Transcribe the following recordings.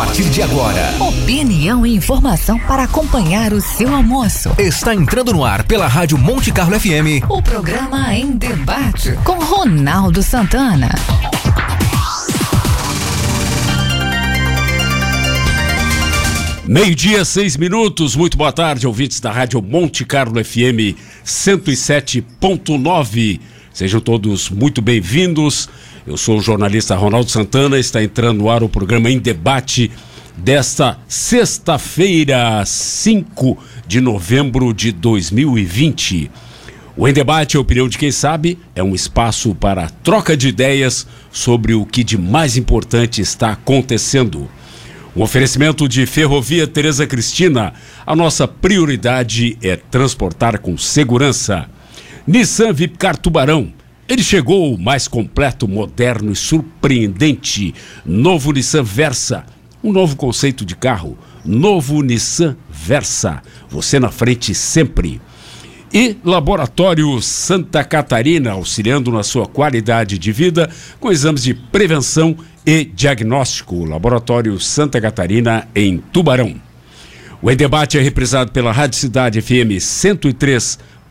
partir de agora. Opinião e informação para acompanhar o seu almoço. Está entrando no ar pela Rádio Monte Carlo FM. O programa em debate com Ronaldo Santana. Meio-dia, seis minutos. Muito boa tarde, ouvintes da Rádio Monte Carlo FM 107.9. Sejam todos muito bem-vindos. Eu sou o jornalista Ronaldo Santana. Está entrando no ar o programa em debate desta sexta-feira, 5 de novembro de 2020. O Em Debate, a opinião de quem sabe, é um espaço para troca de ideias sobre o que de mais importante está acontecendo. Um oferecimento de Ferrovia Tereza Cristina. A nossa prioridade é transportar com segurança. Nissan Vipcar Tubarão. Ele chegou mais completo, moderno e surpreendente. Novo Nissan Versa. Um novo conceito de carro. Novo Nissan Versa. Você na frente sempre. E Laboratório Santa Catarina, auxiliando na sua qualidade de vida com exames de prevenção e diagnóstico. Laboratório Santa Catarina, em Tubarão. O debate é reprisado pela Rádio Cidade FM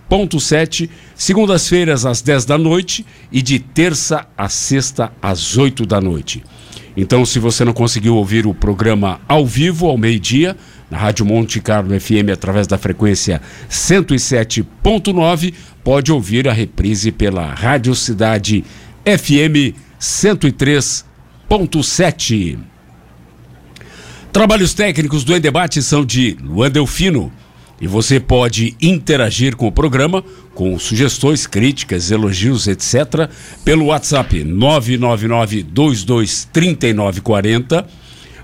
103.7, segundas-feiras às 10 da noite e de terça a sexta às 8 da noite. Então, se você não conseguiu ouvir o programa ao vivo, ao meio-dia, na Rádio Monte Carlo FM através da frequência 107.9, pode ouvir a reprise pela Rádio Cidade FM 103.7. Trabalhos técnicos do Debate são de Luan Delfino. E você pode interagir com o programa com sugestões, críticas, elogios, etc. pelo WhatsApp 999-223940.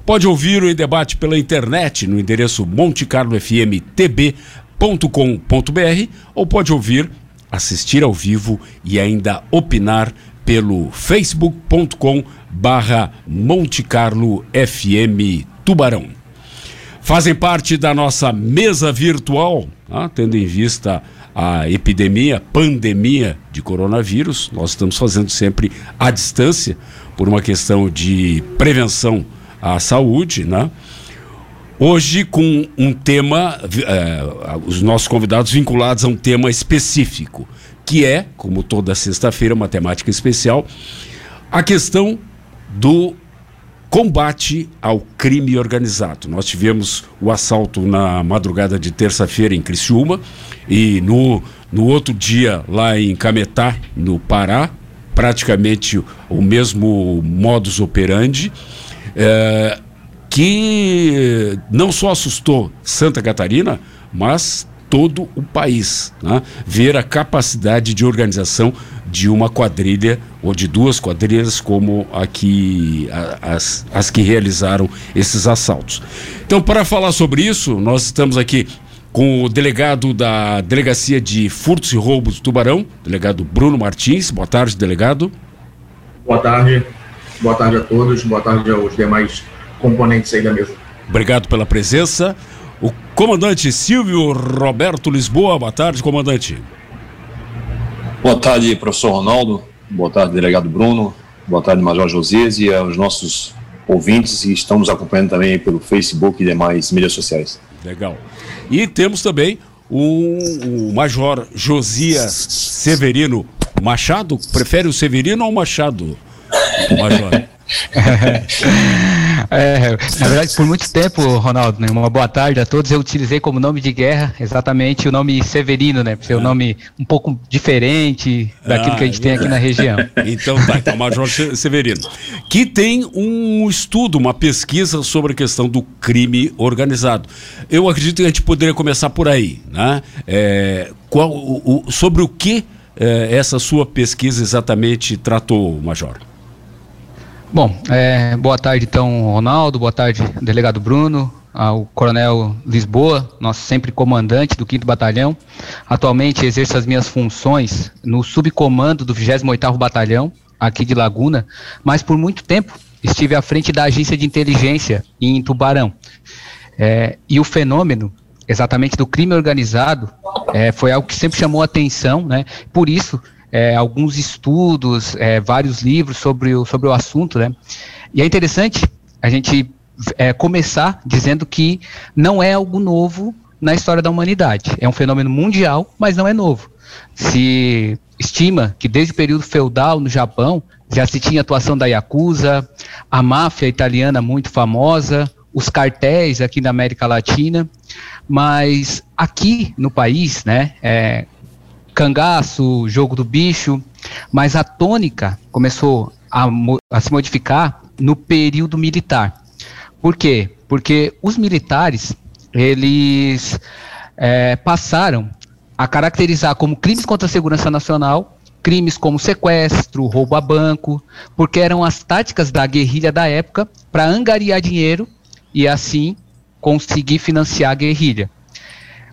Pode ouvir o debate pela internet no endereço montecarlofmtb.com.br ou pode ouvir, assistir ao vivo e ainda opinar pelo facebook.com barra Monte Carlo FM Tubarão. Fazem parte da nossa mesa virtual, tá? tendo em vista a epidemia, pandemia de coronavírus, nós estamos fazendo sempre à distância por uma questão de prevenção à saúde, né? Hoje com um tema, eh, os nossos convidados vinculados a um tema específico, que é, como toda sexta-feira, uma temática especial, a questão do combate ao crime organizado. Nós tivemos o assalto na madrugada de terça-feira em Criciúma e no, no outro dia lá em Cametá, no Pará, praticamente o mesmo modus operandi, é, que não só assustou Santa Catarina, mas todo o país. Né? Ver a capacidade de organização de uma quadrilha ou de duas quadrilhas como aqui as, as que realizaram esses assaltos. Então, para falar sobre isso, nós estamos aqui com o delegado da Delegacia de Furtos e Roubos do Tubarão, delegado Bruno Martins. Boa tarde, delegado. Boa tarde. Boa tarde a todos. Boa tarde aos demais componentes aí da mesa. Obrigado pela presença. O comandante Silvio Roberto Lisboa. Boa tarde, comandante. Boa tarde, professor Ronaldo. Boa tarde, delegado Bruno. Boa tarde, Major Josias e aos nossos ouvintes que estão nos acompanhando também pelo Facebook e demais mídias sociais. Legal. E temos também o, o Major Josias Severino Machado. Prefere o Severino ou o Machado, Major? É, na verdade, por muito tempo, Ronaldo, né, uma boa tarde a todos. Eu utilizei como nome de guerra exatamente o nome Severino, né? Por ser um nome um pouco diferente daquilo ah, que a gente tem aqui na região. Então tá, então Major Severino. Que tem um estudo, uma pesquisa sobre a questão do crime organizado. Eu acredito que a gente poderia começar por aí, né? É, qual, o, sobre o que é, essa sua pesquisa exatamente tratou, Major? Bom, é, boa tarde então, Ronaldo, boa tarde, delegado Bruno, ao Coronel Lisboa, nosso sempre comandante do 5 Batalhão. Atualmente exerço as minhas funções no subcomando do 28º Batalhão, aqui de Laguna, mas por muito tempo estive à frente da agência de inteligência em Tubarão. É, e o fenômeno exatamente do crime organizado é, foi algo que sempre chamou a atenção, né? Por isso é, alguns estudos, é, vários livros sobre o, sobre o assunto, né? E é interessante a gente é, começar dizendo que não é algo novo na história da humanidade. É um fenômeno mundial, mas não é novo. Se estima que desde o período feudal no Japão já se tinha atuação da Yakuza, a máfia italiana muito famosa, os cartéis aqui na América Latina, mas aqui no país, né, é, cangaço, jogo do bicho, mas a tônica começou a, a se modificar no período militar. Por quê? Porque os militares, eles é, passaram a caracterizar como crimes contra a segurança nacional crimes como sequestro, roubo a banco, porque eram as táticas da guerrilha da época para angariar dinheiro e assim conseguir financiar a guerrilha.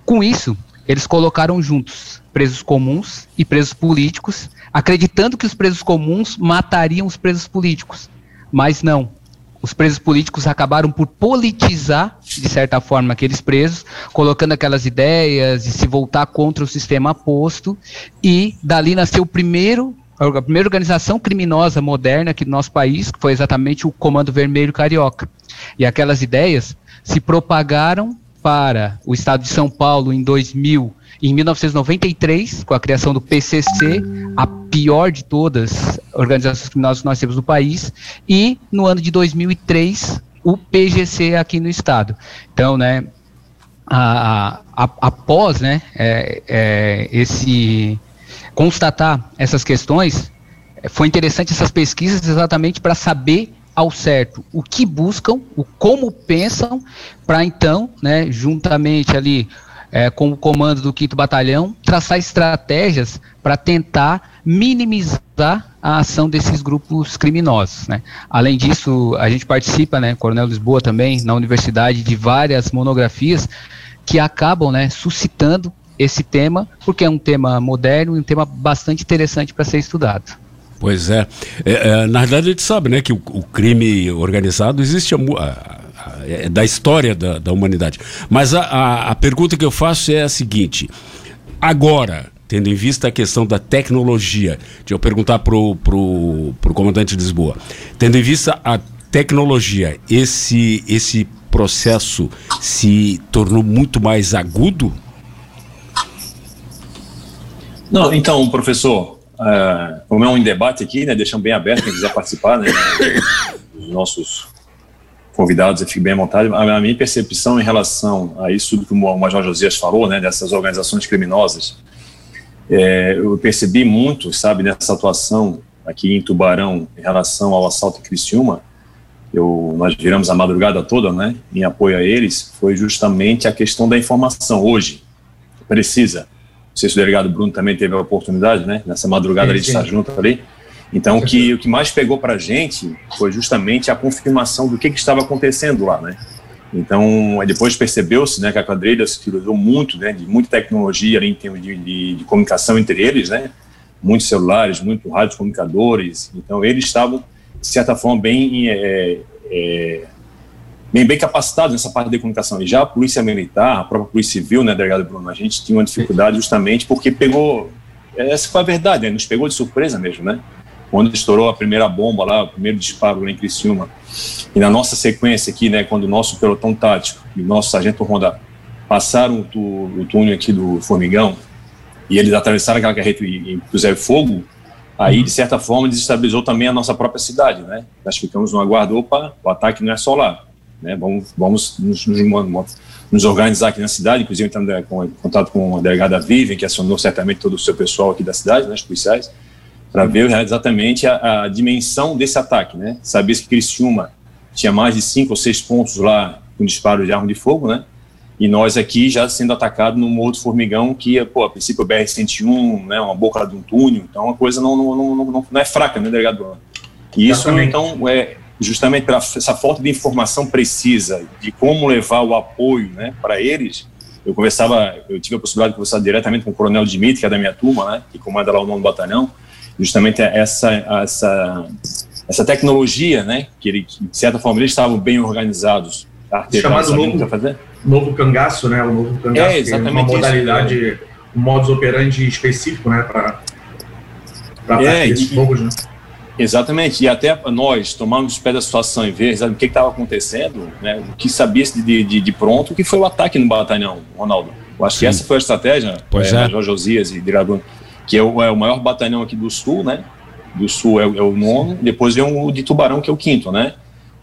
Com isso, eles colocaram juntos presos comuns e presos políticos, acreditando que os presos comuns matariam os presos políticos. Mas não, os presos políticos acabaram por politizar, de certa forma, aqueles presos, colocando aquelas ideias de se voltar contra o sistema posto, e dali nasceu o primeiro a primeira organização criminosa moderna aqui do nosso país, que foi exatamente o Comando Vermelho Carioca. E aquelas ideias se propagaram para o estado de São Paulo em 2000 em 1993, com a criação do PCC, a pior de todas as organizações criminosas que nós temos no país, e no ano de 2003, o PGC aqui no estado. Então, né, a, a, após né, é, é, esse constatar essas questões, foi interessante essas pesquisas exatamente para saber ao certo o que buscam, o como pensam, para então, né, juntamente ali é, com o comando do 5 Batalhão, traçar estratégias para tentar minimizar a ação desses grupos criminosos. Né? Além disso, a gente participa, né, Coronel Lisboa também, na universidade, de várias monografias que acabam né, suscitando esse tema, porque é um tema moderno e um tema bastante interessante para ser estudado. Pois é. é. é. Na verdade, a gente sabe né, que o, o crime organizado existe há, é da história da, da humanidade. Mas a, a, a pergunta que eu faço é a seguinte: agora, tendo em vista a questão da tecnologia, de eu perguntar para o pro, pro comandante de Lisboa, tendo em vista a tecnologia, esse, esse processo se tornou muito mais agudo? Não, então, professor, como é um debate aqui, né, deixamos bem aberto quem quiser participar, né, os nossos convidados, fico bem à vontade. A minha percepção em relação a isso que o Major Josias falou, né, dessas organizações criminosas, é, eu percebi muito, sabe, nessa atuação aqui em Tubarão em relação ao assalto em Criciúma, eu, nós viramos a madrugada toda, né, em apoio a eles, foi justamente a questão da informação. Hoje, precisa, não sei se o delegado Bruno também teve a oportunidade, né, nessa madrugada sim, ali de estar junto ali, então, o que, o que mais pegou para a gente foi justamente a confirmação do que, que estava acontecendo lá, né? Então, depois percebeu-se né, que a quadrilha se utilizou muito, né, de muita tecnologia ali, em termos de, de, de, comunicação entre eles, né? Muitos celulares, muitos rádios comunicadores. Então, eles estavam, de certa forma, bem, é, é, bem, bem capacitados nessa parte de comunicação. E já a polícia militar, a própria polícia civil, né, delegado Bruno, a gente tinha uma dificuldade justamente porque pegou, essa foi a verdade, né, nos pegou de surpresa mesmo, né? quando estourou a primeira bomba lá, o primeiro disparo lá em Criciúma. E na nossa sequência aqui, né, quando o nosso pelotão tático e o nosso sargento Ronda passaram o, o túnel aqui do Formigão e eles atravessaram aquela carreta e, e puseram fogo, aí de certa forma desestabilizou também a nossa própria cidade, né? Nós ficamos no aguardo, opa, o ataque não é só lá, né? Vamos, vamos nos, nos, nos organizar aqui na cidade, inclusive entrando em contato com a delegada Vivian, que acionou certamente todo o seu pessoal aqui da cidade, né, os policiais, para ver exatamente a, a, dimensão desse ataque, né? Sabia que Criciúma tinha mais de cinco ou seis pontos lá com disparo de arma de fogo, né? E nós aqui já sendo atacado num outro formigão que, pô, a princípio o BR-101, né, uma boca de um túnel, então a coisa não, não, não, não, não é fraca, né, delegado? E isso, então, é justamente para essa falta de informação precisa de como levar o apoio, né, para eles, eu conversava, eu tive a possibilidade de conversar diretamente com o Coronel Dimitri, que é da minha turma, né, que comanda lá o nono batalhão, justamente essa, essa, essa tecnologia, né, que, ele, de certa forma eles estavam bem organizados. Chamado novo, fazer. novo cangaço, né, o novo cangaço, é, exatamente uma modalidade, isso, um modus operandi específico, né, para é, esses fogos, né. Exatamente, e até nós tomarmos os pés da situação e ver o que estava acontecendo, né, o que sabia de, de, de, pronto, o que foi o ataque no batalhão, Ronaldo. Eu acho Sim. que essa foi a estratégia, pois é, é. Jorge e Dragão, que é o, é o, maior batalhão aqui do Sul, né, do Sul é, é o nono, depois vem o de Tubarão, que é o quinto, né,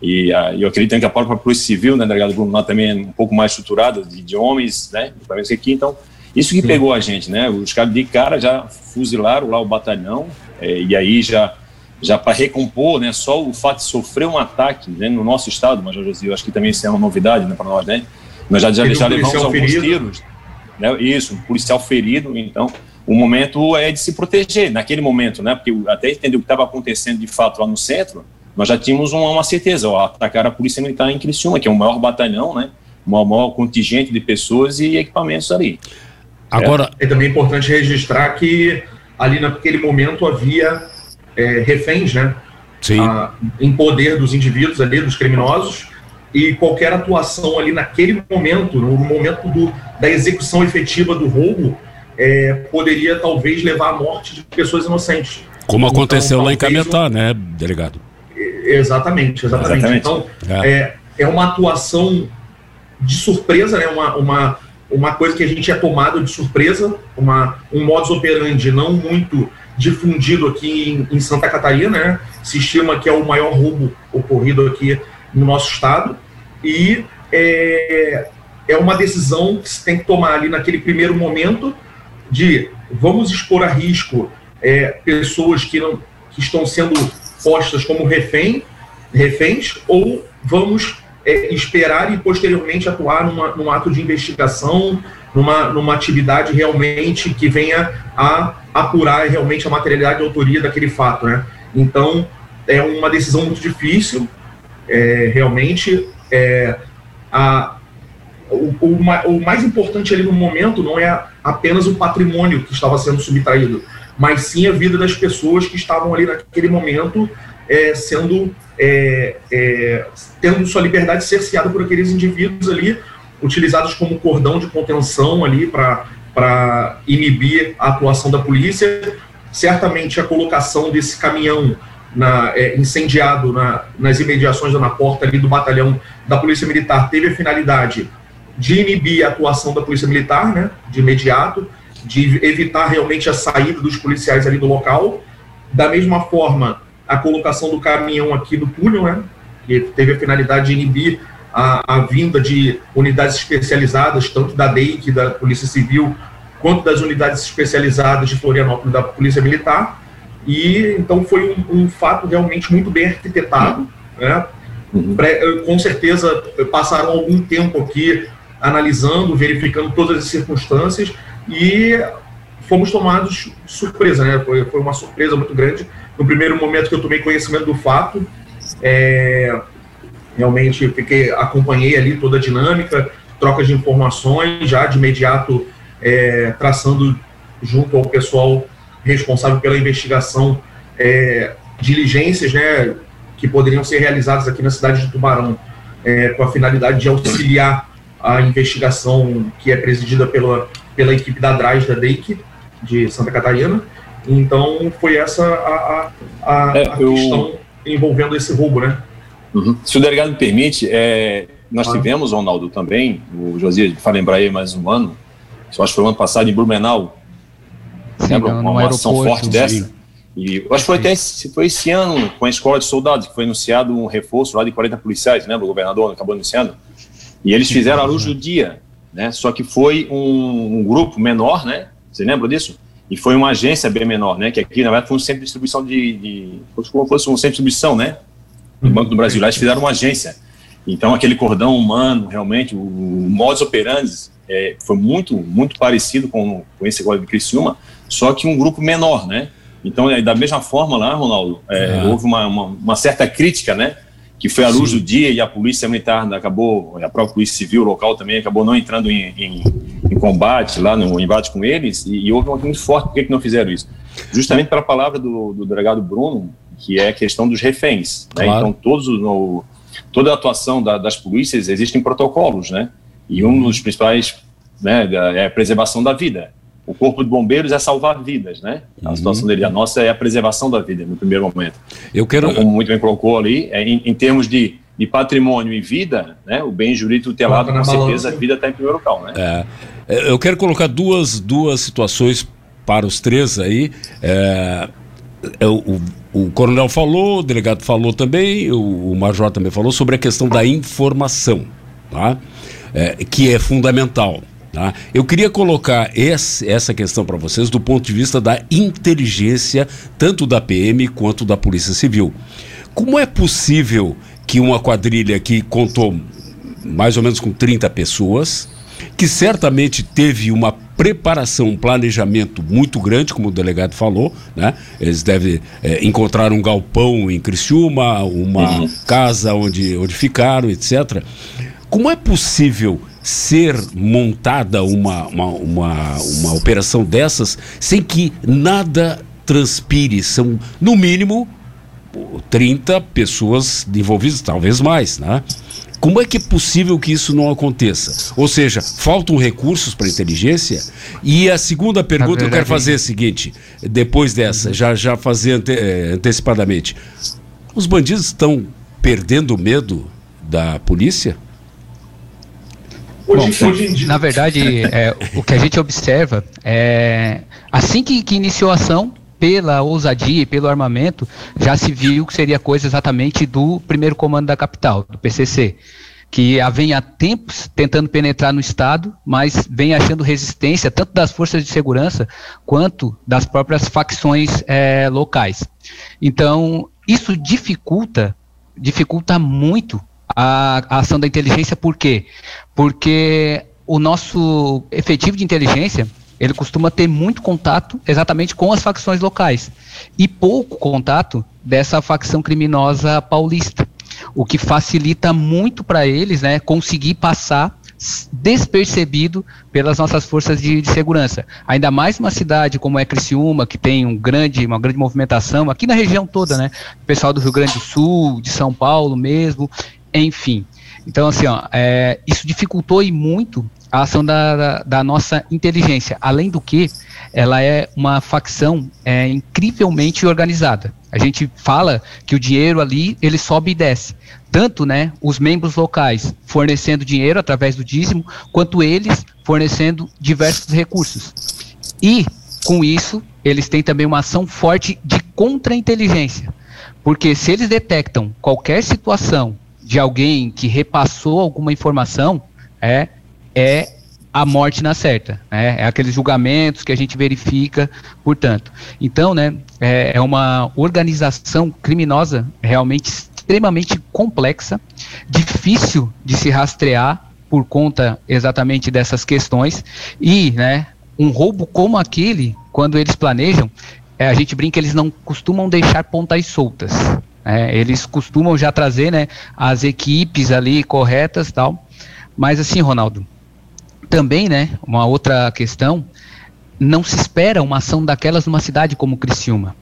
e a, eu acredito que a própria Polícia Civil, né, delegado Bruno, lá também é um pouco mais estruturada, de, de homens, né, que aqui, então, isso que Sim. pegou a gente, né, os caras de cara já fuzilaram lá o batalhão, é, e aí já já para recompor, né, só o fato de sofrer um ataque né, no nosso estado, Major José, eu acho que também isso é uma novidade né, para nós, né? Nós já, já, já um levamos alguns ferido. tiros, né, isso, um policial ferido, então o momento é de se proteger naquele momento, né? Porque até entender o que estava acontecendo de fato lá no centro, nós já tínhamos uma, uma certeza, ó, atacar a Polícia Militar em Criciúma, que é o maior batalhão, né? O maior, maior contingente de pessoas e equipamentos ali. Agora, é, é também importante registrar que ali naquele momento havia é, reféns, né? Sim. A, em poder dos indivíduos ali, dos criminosos, e qualquer atuação ali naquele momento, no momento do, da execução efetiva do roubo, é, poderia talvez levar à morte de pessoas inocentes. Como então, aconteceu lá em Cametá, né, delegado? Exatamente, exatamente. exatamente. Então, é. é. É, uma atuação de surpresa, né? Uma, uma, uma coisa que a gente é tomado de surpresa, uma, um modus operandi não muito difundido aqui em, em, Santa Catarina, né? Se estima que é o maior roubo ocorrido aqui no nosso estado. E é, é uma decisão que se tem que tomar ali naquele primeiro momento de vamos expor a risco é, pessoas que, não, que estão sendo postas como refém, reféns ou vamos é, esperar e posteriormente atuar numa, num ato de investigação, numa, numa atividade realmente que venha a apurar realmente a materialidade e autoria daquele fato, né? Então, é uma decisão muito difícil, é, realmente. É, a, o, o, o, mais importante ali no momento não é apenas o patrimônio que estava sendo subtraído, mas sim a vida das pessoas que estavam ali naquele momento é, sendo é, é, tendo sua liberdade cerceada por aqueles indivíduos ali utilizados como cordão de contenção ali para inibir a atuação da polícia. Certamente a colocação desse caminhão na, é, incendiado na, nas imediações da na porta ali do batalhão da Polícia Militar teve a finalidade de inibir a atuação da Polícia Militar, né, de imediato, de evitar realmente a saída dos policiais ali do local. Da mesma forma, a colocação do caminhão aqui no túnel, né, que teve a finalidade de inibir a, a vinda de unidades especializadas, tanto da DEIC, da Polícia Civil, quanto das unidades especializadas de Florianópolis da Polícia Militar. E então foi um, um fato realmente muito bem arquitetado. Né? Uhum. Com certeza passaram algum tempo aqui analisando, verificando todas as circunstâncias e fomos tomados de surpresa, né? Foi, foi uma surpresa muito grande. No primeiro momento que eu tomei conhecimento do fato, é, Realmente fiquei, acompanhei ali toda a dinâmica, troca de informações, já de imediato é, traçando junto ao pessoal responsável pela investigação é, diligências né, que poderiam ser realizadas aqui na cidade de Tubarão, é, com a finalidade de auxiliar a investigação que é presidida pela, pela equipe da DRAS da DEIC, de Santa Catarina. Então, foi essa a, a, a, é, a questão envolvendo esse roubo, né? Uhum. Se o delegado me permite, é, nós ah. tivemos, Ronaldo, também, o Josias, para lembrar aí mais um ano, acho que foi o ano passado em Blumenau, Sim, lembra? Uma, uma ação forte sim. dessa. E eu acho que foi até esse, foi esse ano, com a escola de soldados, que foi anunciado um reforço lá de 40 policiais, lembra? O governador acabou anunciando. E eles fizeram a luz do dia, né? Só que foi um, um grupo menor, né? Você lembra disso? E foi uma agência bem menor, né? Que aqui, na verdade, foi um centro de distribuição de. de como fosse um centro de distribuição, né? do Banco do Brasil. Lá eles fizeram uma agência. Então, aquele cordão humano, realmente, o, o modus operandi é, foi muito, muito parecido com, com esse agora de Criciúma, só que um grupo menor, né? Então, é, da mesma forma lá, Ronaldo, é, houve uma, uma, uma, certa crítica, né? Que foi à luz Sim. do dia e a polícia militar acabou, a própria polícia civil local também acabou não entrando em, em, em combate lá, no embate com eles, e, e houve uma muito forte, por que, que não fizeram isso? Justamente pela palavra do, do delegado Bruno, que é a questão dos reféns. Né? Claro. Então, todos no, toda a atuação da, das polícias existem protocolos, né? E um dos principais né, é a preservação da vida. O corpo de bombeiros é salvar vidas, né? A uhum. situação dele, a nossa é a preservação da vida no primeiro momento. Eu quero, então, como muito bem colocou ali, é, em, em, termos de, de patrimônio e vida, né? O bem jurídico tutelado, com certeza, a vida está em primeiro local, né? É, é, eu quero colocar duas, duas situações para os três aí. É, é o, o, coronel falou, o delegado falou também, o, o major também falou sobre a questão da informação, tá? É, que é fundamental. Tá? Eu queria colocar esse, essa questão para vocês do ponto de vista da inteligência, tanto da PM quanto da Polícia Civil. Como é possível que uma quadrilha que contou mais ou menos com 30 pessoas, que certamente teve uma preparação, um planejamento muito grande, como o delegado falou, né? Eles devem é, encontrar um galpão em Criciúma, uma uhum. casa onde, onde ficaram, etc. Como é possível ser montada uma, uma, uma, uma operação dessas sem que nada transpire? São, no mínimo, 30 pessoas envolvidas, talvez mais, né? Como é que é possível que isso não aconteça? Ou seja, faltam recursos para a inteligência? E a segunda pergunta eu quero fazer é a seguinte, depois dessa, já, já fazer ante, eh, antecipadamente. Os bandidos estão perdendo medo da polícia? Bom, na verdade, é, o que a gente observa é assim que, que iniciou a ação, pela ousadia e pelo armamento, já se viu que seria coisa exatamente do primeiro comando da capital, do PCC, que vem há tempos tentando penetrar no Estado, mas vem achando resistência tanto das forças de segurança quanto das próprias facções é, locais. Então, isso dificulta, dificulta muito a, a ação da inteligência, por quê? Porque o nosso efetivo de inteligência ele costuma ter muito contato exatamente com as facções locais e pouco contato dessa facção criminosa paulista, o que facilita muito para eles, né, conseguir passar despercebido pelas nossas forças de, de, segurança. Ainda mais uma cidade como é Criciúma, que tem um grande, uma grande movimentação, aqui na região toda, né? pessoal do Rio Grande do Sul, de São Paulo mesmo, enfim. Então, assim, ó, é, isso dificultou e muito a ação da, da, da, nossa inteligência. Além do que, ela é uma facção é, incrivelmente organizada. A gente fala que o dinheiro ali ele sobe e desce. Tanto né, os membros locais fornecendo dinheiro através do dízimo, quanto eles fornecendo diversos recursos. E, com isso, eles têm também uma ação forte de contra-inteligência. Porque se eles detectam qualquer situação de alguém que repassou alguma informação, é, é a morte na certa, né? É aqueles julgamentos que a gente verifica, portanto. Então, né, é, é uma organização criminosa realmente extremamente complexa, difícil de se rastrear por conta exatamente dessas questões e, né, um roubo como aquele, quando eles planejam, é, a gente brinca, eles não costumam deixar pontas soltas. É, eles costumam já trazer, né, as equipes ali corretas, tal. Mas assim, Ronaldo, também, né, uma outra questão, não se espera uma ação daquelas numa cidade como Criciúma.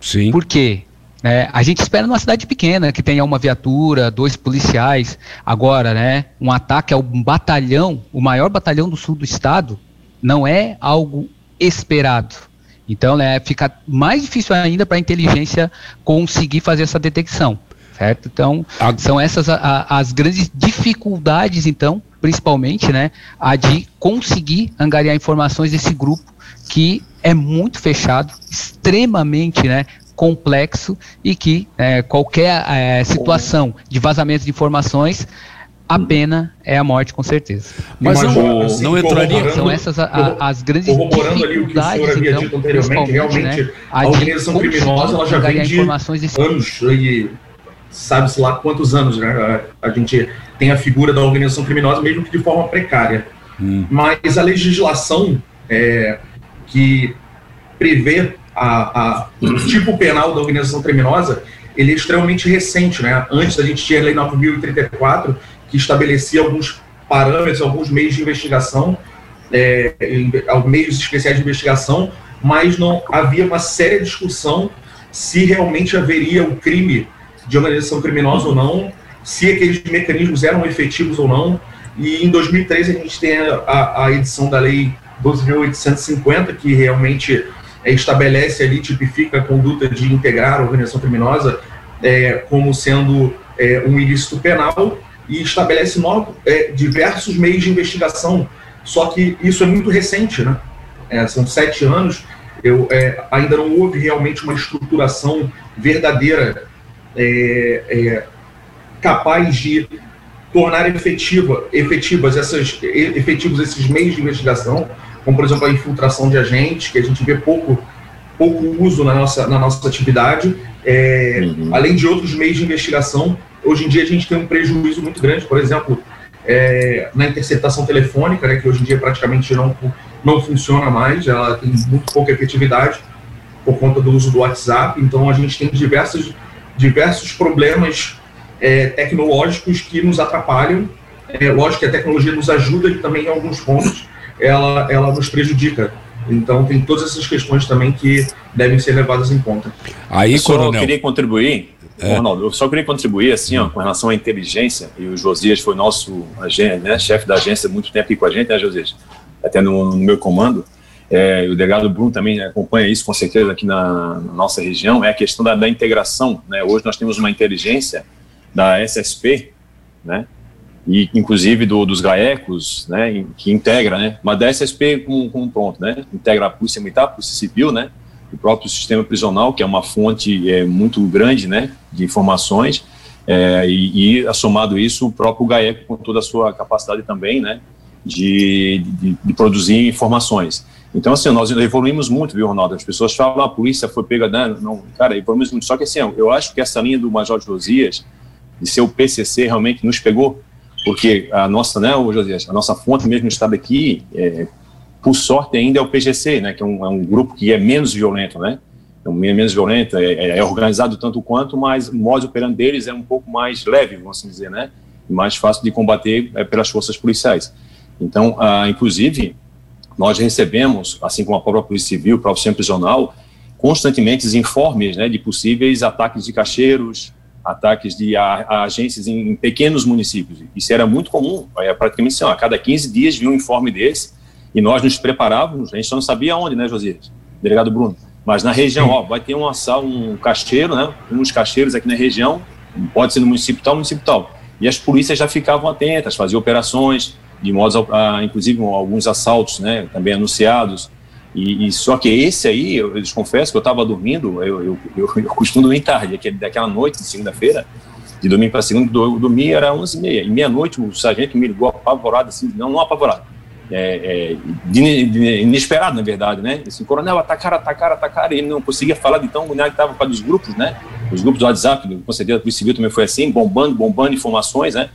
Sim. Por quê? É, a gente espera numa cidade pequena, que tenha uma viatura, dois policiais. Agora, né, um ataque ao batalhão, o maior batalhão do sul do estado, não é algo esperado. Então, né, fica mais difícil ainda para a inteligência conseguir fazer essa detecção, certo? Então, são essas a, as grandes dificuldades, então, principalmente, né, a de conseguir angariar informações desse grupo que é muito fechado, extremamente, né, complexo e que é, qualquer é, situação de vazamento de informações a pena é a morte, com certeza. Mas não, assim, não entraria. São essas a, a, as grandes corroborando ali o que o senhor havia então, dito anteriormente, realmente né, a, a organização criminosa ela já vem de anos e sabe-se lá quantos anos né, a gente tem a figura da organização criminosa, mesmo que de forma precária. Hum. Mas a legislação é, que prevê a, a, o tipo penal da organização criminosa ele é extremamente recente, né? Antes a gente tinha a Lei 9.034, que estabelecia alguns parâmetros, alguns meios de investigação, é, meios especiais de investigação, mas não havia uma séria discussão se realmente haveria o um crime de organização criminosa ou não, se aqueles mecanismos eram efetivos ou não. E em 2013 a gente tem a, a edição da lei 12.850, que realmente é, estabelece ali, tipifica a conduta de integrar a organização criminosa é, como sendo é, um ilícito penal e estabelece novo, é, diversos meios de investigação. Só que isso é muito recente, né? É, são sete anos. Eu, é, ainda não houve realmente uma estruturação verdadeira capaz de tornar efetiva, efetivas essas, efetivos esses meios de investigação, como por exemplo a infiltração de agentes, que a gente vê pouco, pouco uso na nossa, na nossa atividade, é, uhum. além de outros meios de investigação. Hoje em dia a gente tem um prejuízo muito grande, por exemplo, é, na interceptação telefônica, né, que hoje em dia praticamente não, não funciona mais, ela tem muito pouca efetividade por conta do uso do WhatsApp, então a gente tem diversos, diversos problemas é, tecnológicos que nos atrapalham. É, lógico que a tecnologia nos ajuda e também em alguns pontos ela, ela nos prejudica. Então tem todas essas questões também que devem ser levadas em conta. Aí, eu só coronel. queria contribuir, é. Ronaldo, eu só queria contribuir assim, ó, com relação à inteligência, e o Josias foi nosso né, chefe da agência muito tempo aqui com a gente, né, Josias? Até no, no meu comando. É, o delegado Bruno também acompanha isso com certeza aqui na, na nossa região, é a questão da, da integração. Né? Hoje nós temos uma inteligência da SSP, né? E inclusive do, dos GAECOS, né? Que integra, né? Mas da SSP como, como pronto, né? Integra a Polícia Militar, a Polícia Civil, né? O próprio sistema prisional, que é uma fonte é, muito grande, né? De informações. É, e, e, somado isso, o próprio GAECO com toda a sua capacidade também, né? De, de, de produzir informações. Então, assim, nós evoluímos muito, viu, Ronaldo? As pessoas falam, ah, a polícia foi pega, né? não, cara, evoluímos muito. Só que, assim, eu acho que essa linha do Major Josias, de ser o PCC realmente nos pegou, porque a nossa, né, o José, a nossa fonte mesmo estado aqui, é, por sorte ainda é o PGC, né, que é um, é um, grupo que é menos violento, né, é menos violento, é, é, é organizado tanto quanto, mas o modo operando deles é um pouco mais leve, vamos assim dizer, né, mais fácil de combater é, pelas forças policiais. Então, ah, inclusive, nós recebemos, assim como a própria Polícia Civil, o próprio Centro Prisional, constantemente informes né, de possíveis ataques de cacheiros, ataques de a, a agências em, em, pequenos municípios. Isso era muito comum, é, praticamente assim, ó, a cada 15 dias vinha um informe desse, e nós nos preparávamos, a gente só não sabia onde, né, Josias? Delegado Bruno. Mas na região, ó, vai ter um, um cacheiro, né, uns cacheiros aqui na região, pode ser no município tal, município tal. E as polícias já ficavam atentas, faziam operações, de modo a, a inclusive alguns assaltos, né, também anunciados, e, e, só que esse aí, eu, eu confesso que eu estava dormindo, eu, eu, eu, eu, costumo dormir tarde, aquele, daquela noite de segunda-feira, de domingo para segunda, eu dormi era 11h30. E meia-noite o sargento me ligou apavorado, assim, não, não apavorado, é, é, inesperado, na verdade, né? Assim, coronel, atacaram, atacaram, atacaram. E ele não conseguia falar de tão bonito que estava para os grupos, né? Os grupos do WhatsApp, com certeza a Polícia Civil também foi assim, bombando, bombando informações, né?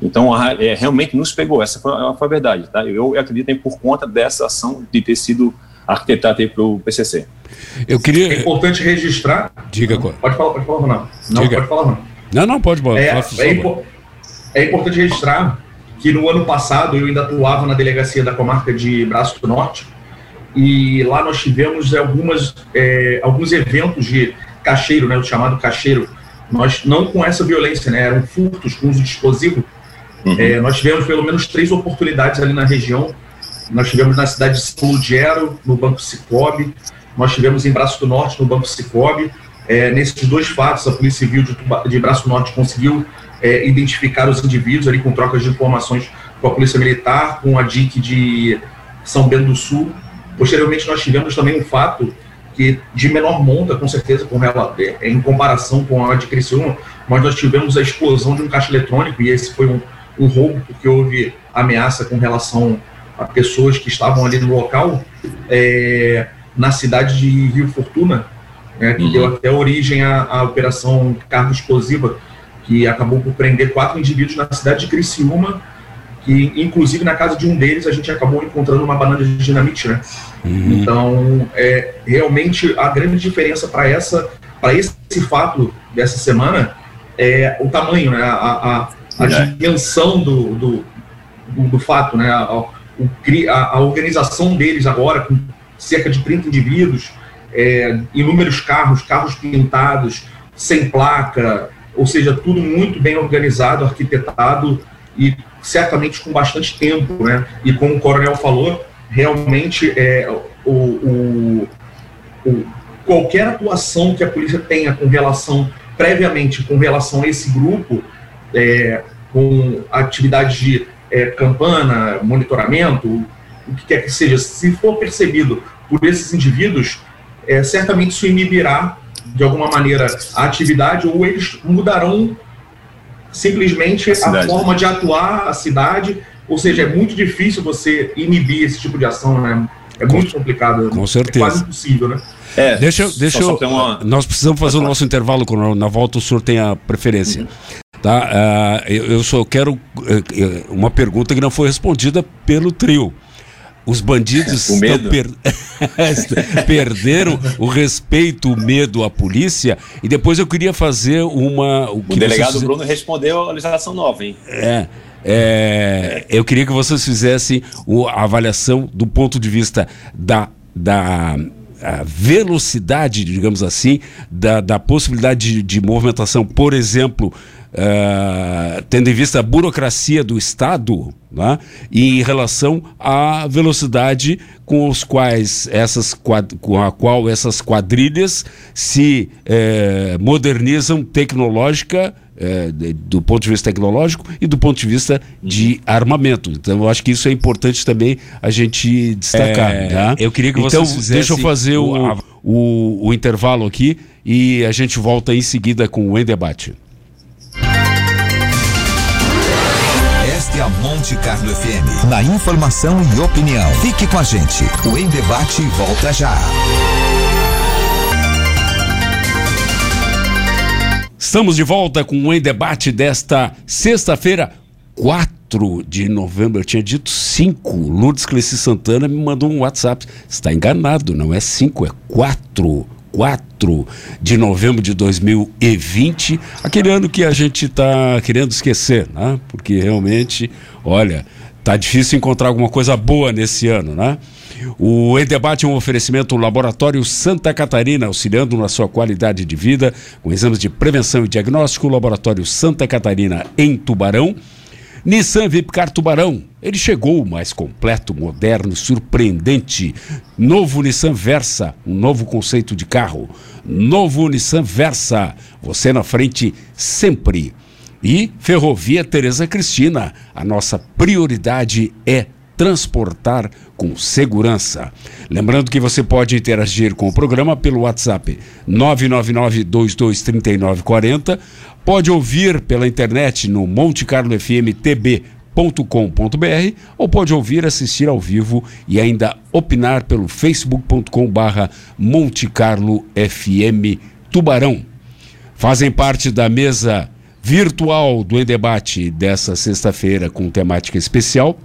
Então, é, realmente nos pegou, essa foi, foi a verdade, tá? Eu acredito em por conta dessa ação de ter sido arquitetado aí para o PCC. Eu queria. É importante registrar. Diga. Pode falar, pode falar, Ronaldo. Não, Diga. pode falar, não. Não, não, pode, pode. É, é, impo é importante registrar que no ano passado eu ainda atuava na delegacia da comarca de Braço do Norte e lá nós tivemos algumas, é, alguns eventos de cacheiro, né, o chamado cacheiro. Nós não com essa violência, né, eram furtos com uso de explosivo. Uhum. É, nós tivemos pelo menos três oportunidades ali na região nós tivemos na cidade de São Lugero, no Banco Cicobi, nós tivemos em Braço do Norte, no Banco Cicobi. É, nesses dois fatos, a Polícia Civil de, de Braço do Norte conseguiu é, identificar os indivíduos ali com trocas de informações com a Polícia Militar, com a DIC de São Bento do Sul. Posteriormente, nós tivemos também um fato que de menor monta, com certeza, com ela, é, em comparação com a de Criciúma, mas nós tivemos a explosão de um caixa eletrônico e esse foi um, um roubo porque houve ameaça com relação a pessoas que estavam ali no local, é, na cidade de Rio Fortuna, né, que uhum. deu até origem à, à operação Carga Explosiva, que acabou por prender quatro indivíduos na cidade de Criciúma, que inclusive na casa de um deles a gente acabou encontrando uma banana de dinamite, né? Uhum. Então, é, realmente a grande diferença para essa, para esse fato dessa semana é o tamanho, né? A, a, a dimensão do, do, do, do fato, né? A, a, a, organização deles agora, com cerca de 30 indivíduos, é, inúmeros carros, carros pintados, sem placa, ou seja, tudo muito bem organizado, arquitetado e certamente com bastante tempo, né? E como o coronel falou, realmente é, o, o, o, qualquer atuação que a polícia tenha com relação, previamente, com relação a esse grupo, é, com atividades de é, campana, monitoramento, o que quer que seja, se for percebido por esses indivíduos, é, certamente isso inibirá de alguma maneira a atividade ou eles mudarão simplesmente a, a forma de atuar a cidade, ou seja, é muito difícil você inibir esse tipo de ação, né? É com, muito complicado. Com certeza. É quase impossível, né? É, deixa, deixa eu, uma... Nós precisamos fazer o nosso intervalo, quando na volta o senhor tem a preferência. Uhum. Tá? Uh, eu, eu, só quero uh, uma pergunta que não foi respondida pelo trio. Os bandidos per... perderam o respeito, o medo à polícia. E depois eu queria fazer uma. O, o delegado vocês... Bruno respondeu a legislação nova, hein? É. É, eu queria que vocês fizessem a avaliação do ponto de vista da, da velocidade, digamos assim, da, da possibilidade de, de movimentação, por exemplo, uh, tendo em vista a burocracia do Estado, né, e em relação à velocidade com os quais essas com a qual essas quadrilhas se eh, modernizam tecnológica eh, do ponto de vista tecnológico e do ponto de vista de armamento. Então, eu acho que isso é importante também a gente destacar. É, tá? Eu queria que então, vocês deixa eu fazer o, o, o, o intervalo aqui e a gente volta em seguida com o Em Debate. Esta é a Monte Carlo FM. Na informação e opinião. Fique com a gente. O Em Debate volta já. Estamos de volta com o Em Debate desta sexta-feira, 4 de novembro. Eu tinha dito 5. Lourdes Cleci Santana me mandou um WhatsApp. Está enganado, não é 5, é 4. 4 de novembro de 2020, aquele ano que a gente está querendo esquecer, né? Porque realmente, olha, tá difícil encontrar alguma coisa boa nesse ano, né? O E-Debate é um oferecimento Laboratório Santa Catarina, auxiliando na sua qualidade de vida, com exames de prevenção e diagnóstico, Laboratório Santa Catarina em Tubarão. Nissan Vipcar Tubarão. Ele chegou mais completo, moderno, surpreendente. Novo Nissan Versa, um novo conceito de carro. Novo Nissan Versa, você na frente sempre. E Ferrovia Tereza Cristina, a nossa prioridade é transportar com segurança. Lembrando que você pode interagir com o programa pelo WhatsApp 999-223940, pode ouvir pela internet no montecarlofmtb.com.br ou pode ouvir, assistir ao vivo e ainda opinar pelo facebook.com barra Monte Carlo FM Tubarão. Fazem parte da mesa virtual do Debate dessa sexta-feira com temática especial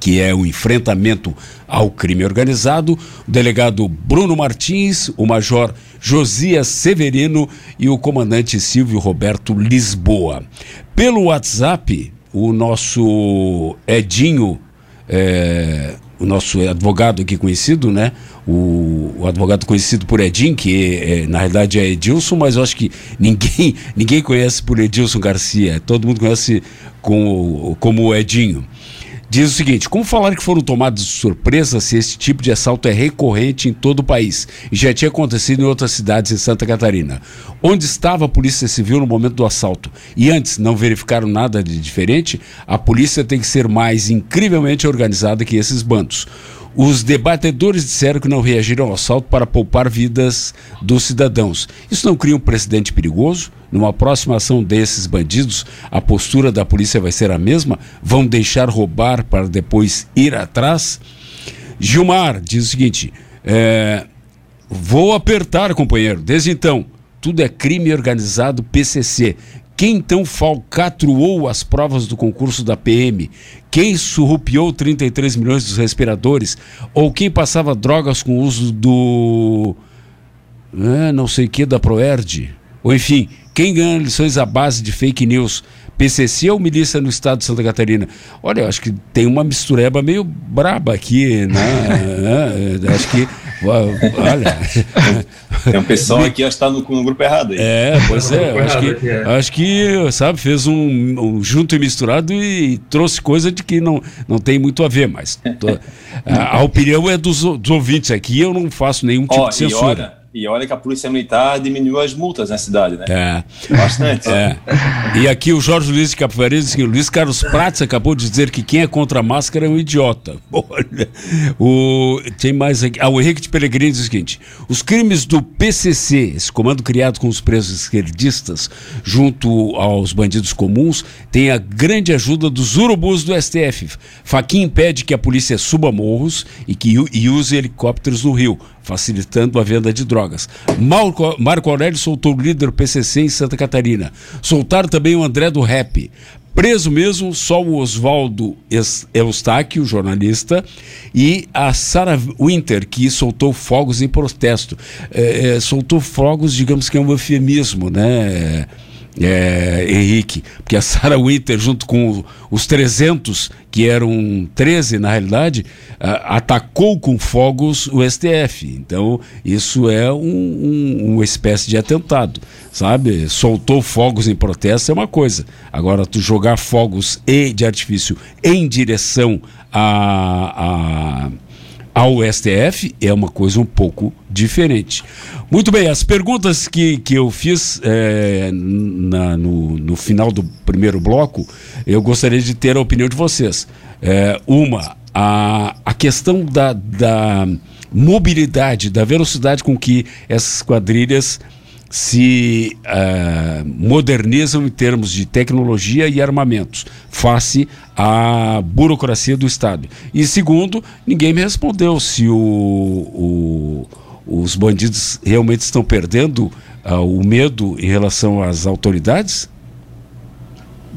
que é o enfrentamento ao crime organizado, o delegado Bruno Martins, o major Josias Severino e o comandante Silvio Roberto Lisboa. Pelo WhatsApp, o nosso Edinho, é, o nosso advogado aqui conhecido, né? O, o advogado conhecido por Edinho, que é, na realidade é Edilson, mas eu acho que ninguém, ninguém conhece por Edilson Garcia, todo mundo conhece com, como Edinho. Diz o seguinte: como falar que foram tomados de surpresa se esse tipo de assalto é recorrente em todo o país e já tinha acontecido em outras cidades em Santa Catarina? Onde estava a Polícia Civil no momento do assalto? E antes não verificaram nada de diferente? A polícia tem que ser mais incrivelmente organizada que esses bandos. Os debatedores disseram que não reagiram ao assalto para poupar vidas dos cidadãos. Isso não cria um precedente perigoso? Numa próxima ação desses bandidos, a postura da polícia vai ser a mesma? Vão deixar roubar para depois ir atrás? Gilmar diz o seguinte: é, vou apertar, companheiro. Desde então, tudo é crime organizado PCC. Quem então falcatruou as provas do concurso da PM? Quem surrupiou 33 milhões dos respiradores? Ou quem passava drogas com uso do. É, não sei o que, da Proerd? Ou enfim, quem ganha lições à base de fake news? PCC ou milícia no estado de Santa Catarina? Olha, eu acho que tem uma mistureba meio braba aqui, né? É, acho que Olha. Tem um pessoal aqui que está no, no, grupo errado aí. É, pois é. Acho que, é. acho que, sabe, fez um, um, junto e misturado e trouxe coisa de que não, não tem muito a ver, mas tô, a, a, opinião é dos, dos ouvintes aqui, eu não faço nenhum tipo oh, de censura. E olha que a Polícia Militar diminuiu as multas na cidade, né? É. Bastante. É. E aqui o Jorge Luiz de Capoeira diz que o Luiz Carlos Prates acabou de dizer que quem é contra a máscara é um idiota. Olha. O, tem mais aqui. Ah, o Henrique de Peregrini diz o seguinte: os crimes do PCC, esse comando criado com os presos esquerdistas, junto aos bandidos comuns, tem a grande ajuda dos urubus do STF. Faquinha impede que a polícia suba morros e que e use helicópteros no Rio facilitando a venda de drogas. Marco, Marco Aurélio soltou o líder PCC em Santa Catarina. Soltaram também o André do Rap. Preso mesmo, só o Oswaldo Eustáquio, jornalista, e a Sarah Winter, que soltou fogos em protesto. É, é, soltou fogos, digamos que é um eufemismo, né? É, Henrique, porque a Sarah Winter, junto com os 300, que eram 13 na realidade, atacou com fogos o STF. Então, isso é um, um, uma espécie de atentado, sabe? Soltou fogos em protesto é uma coisa. Agora, tu jogar fogos e de artifício em direção a, a ao STF é uma coisa um pouco diferente. Muito bem, as perguntas que, que eu fiz é, na, no, no final do primeiro bloco, eu gostaria de ter a opinião de vocês. É, uma, a, a questão da, da mobilidade, da velocidade com que essas quadrilhas se uh, modernizam em termos de tecnologia e armamentos, face à burocracia do Estado. E segundo, ninguém me respondeu se o, o, os bandidos realmente estão perdendo uh, o medo em relação às autoridades.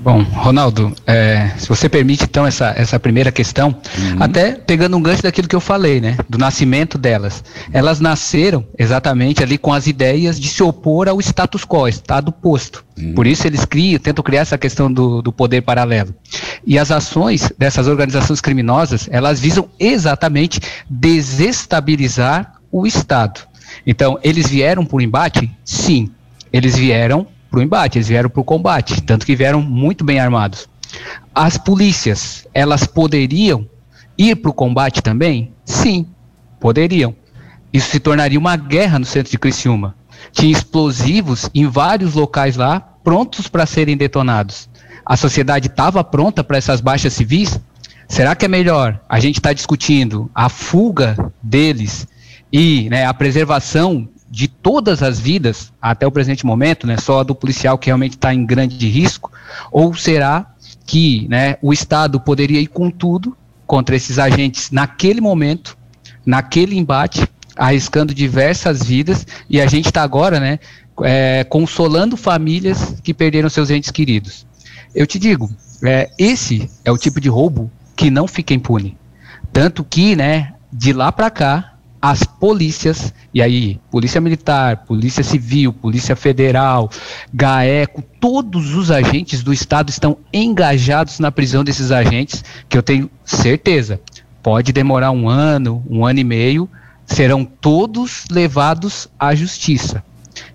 Bom, Ronaldo, é, se você permite então essa, essa primeira questão, uhum. até pegando um gancho daquilo que eu falei, né, do nascimento delas. Elas nasceram exatamente ali com as ideias de se opor ao status quo, estado posto. Uhum. Por isso eles criam, tentam criar essa questão do, do poder paralelo. E as ações dessas organizações criminosas, elas visam exatamente desestabilizar o Estado. Então, eles vieram por embate? Sim. Eles vieram para o embate, eles vieram para o combate, tanto que vieram muito bem armados. As polícias, elas poderiam ir para o combate também? Sim, poderiam. Isso se tornaria uma guerra no centro de Criciúma. Tinha explosivos em vários locais lá, prontos para serem detonados. A sociedade estava pronta para essas baixas civis? Será que é melhor a gente estar tá discutindo a fuga deles e né, a preservação de todas as vidas até o presente momento, né, só a do policial que realmente está em grande risco, ou será que né, o Estado poderia ir com tudo contra esses agentes naquele momento, naquele embate, arriscando diversas vidas, e a gente está agora né, é, consolando famílias que perderam seus entes queridos. Eu te digo, é, esse é o tipo de roubo que não fica impune. Tanto que, né, de lá para cá, as polícias, e aí, Polícia Militar, Polícia Civil, Polícia Federal, GAECO, todos os agentes do Estado estão engajados na prisão desses agentes, que eu tenho certeza, pode demorar um ano, um ano e meio, serão todos levados à justiça.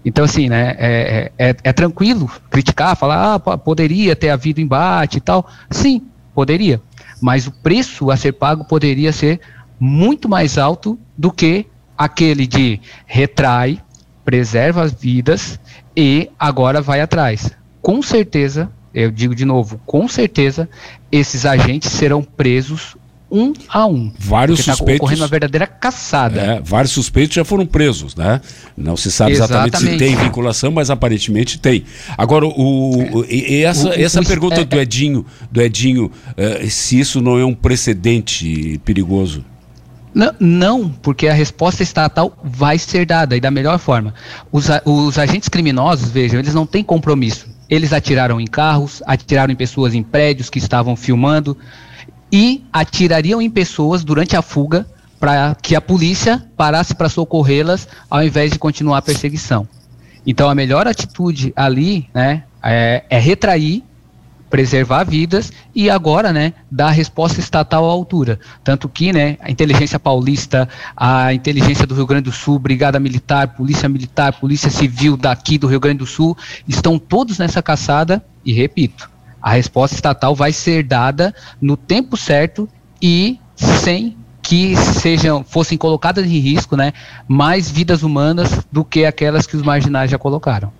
Então, assim, né, é, é, é, tranquilo criticar, falar, ah, poderia ter havido embate e tal. Sim, poderia. Mas o preço a ser pago poderia ser muito mais alto do que aquele de retrai, preserva as vidas e agora vai atrás. Com certeza, eu digo de novo, com certeza, esses agentes serão presos um a um. Vários tá suspeitos. Está ocorrendo uma verdadeira caçada. É, vários suspeitos já foram presos, né? Não se sabe exatamente, exatamente. se tem vinculação, mas aparentemente tem. Agora, o, é. e, e essa, o, essa o, pergunta é, do Edinho, do Edinho, uh, se isso não é um precedente perigoso. Não, porque a resposta estatal vai ser dada e da melhor forma. Os, os agentes criminosos, vejam, eles não têm compromisso. Eles atiraram em carros, atiraram em pessoas em prédios que estavam filmando e atirariam em pessoas durante a fuga para que a polícia parasse para socorrê-las ao invés de continuar a perseguição. Então a melhor atitude ali né, é, é retrair preservar vidas e agora, né, dar resposta estatal à altura. Tanto que, né, a inteligência paulista, a inteligência do Rio Grande do Sul, Brigada Militar, Polícia Militar, Polícia Civil daqui do Rio Grande do Sul, estão todos nessa caçada e repito, a resposta estatal vai ser dada no tempo certo e sem que sejam fossem colocadas em risco, né, mais vidas humanas do que aquelas que os marginais já colocaram.